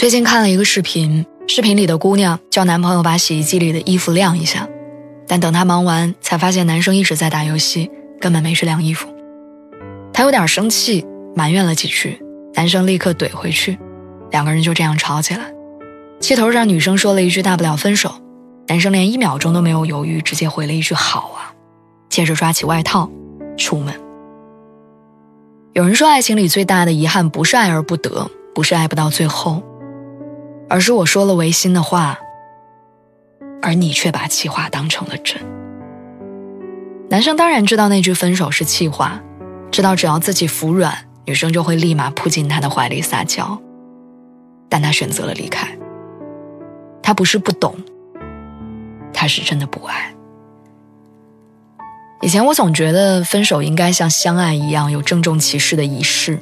最近看了一个视频，视频里的姑娘叫男朋友把洗衣机里的衣服晾一下，但等她忙完，才发现男生一直在打游戏，根本没去晾衣服。她有点生气，埋怨了几句，男生立刻怼回去，两个人就这样吵起来。气头上，女生说了一句“大不了分手”，男生连一秒钟都没有犹豫，直接回了一句“好啊”，接着抓起外套出门。有人说，爱情里最大的遗憾不是爱而不得，不是爱不到最后。而是我说了违心的话，而你却把气话当成了真。男生当然知道那句分手是气话，知道只要自己服软，女生就会立马扑进他的怀里撒娇，但他选择了离开。他不是不懂，他是真的不爱。以前我总觉得分手应该像相爱一样有郑重其事的仪式，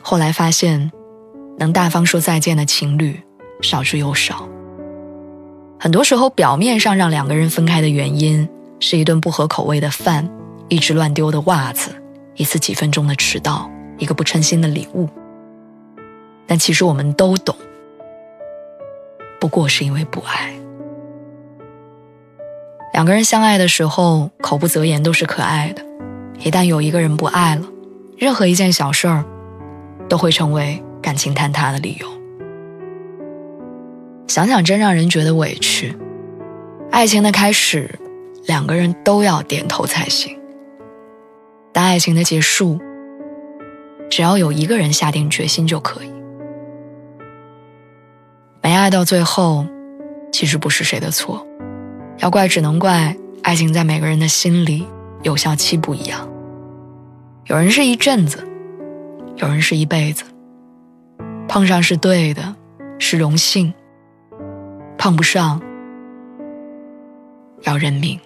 后来发现，能大方说再见的情侣。少之又少。很多时候，表面上让两个人分开的原因，是一顿不合口味的饭，一只乱丢的袜子，一次几分钟的迟到，一个不称心的礼物。但其实我们都懂，不过是因为不爱。两个人相爱的时候，口不择言都是可爱的；一旦有一个人不爱了，任何一件小事儿，都会成为感情坍塌的理由。想想真让人觉得委屈。爱情的开始，两个人都要点头才行。但爱情的结束，只要有一个人下定决心就可以。没爱到最后，其实不是谁的错，要怪只能怪爱情在每个人的心里有效期不一样。有人是一阵子，有人是一辈子。碰上是对的，是荣幸。碰不上，要认命。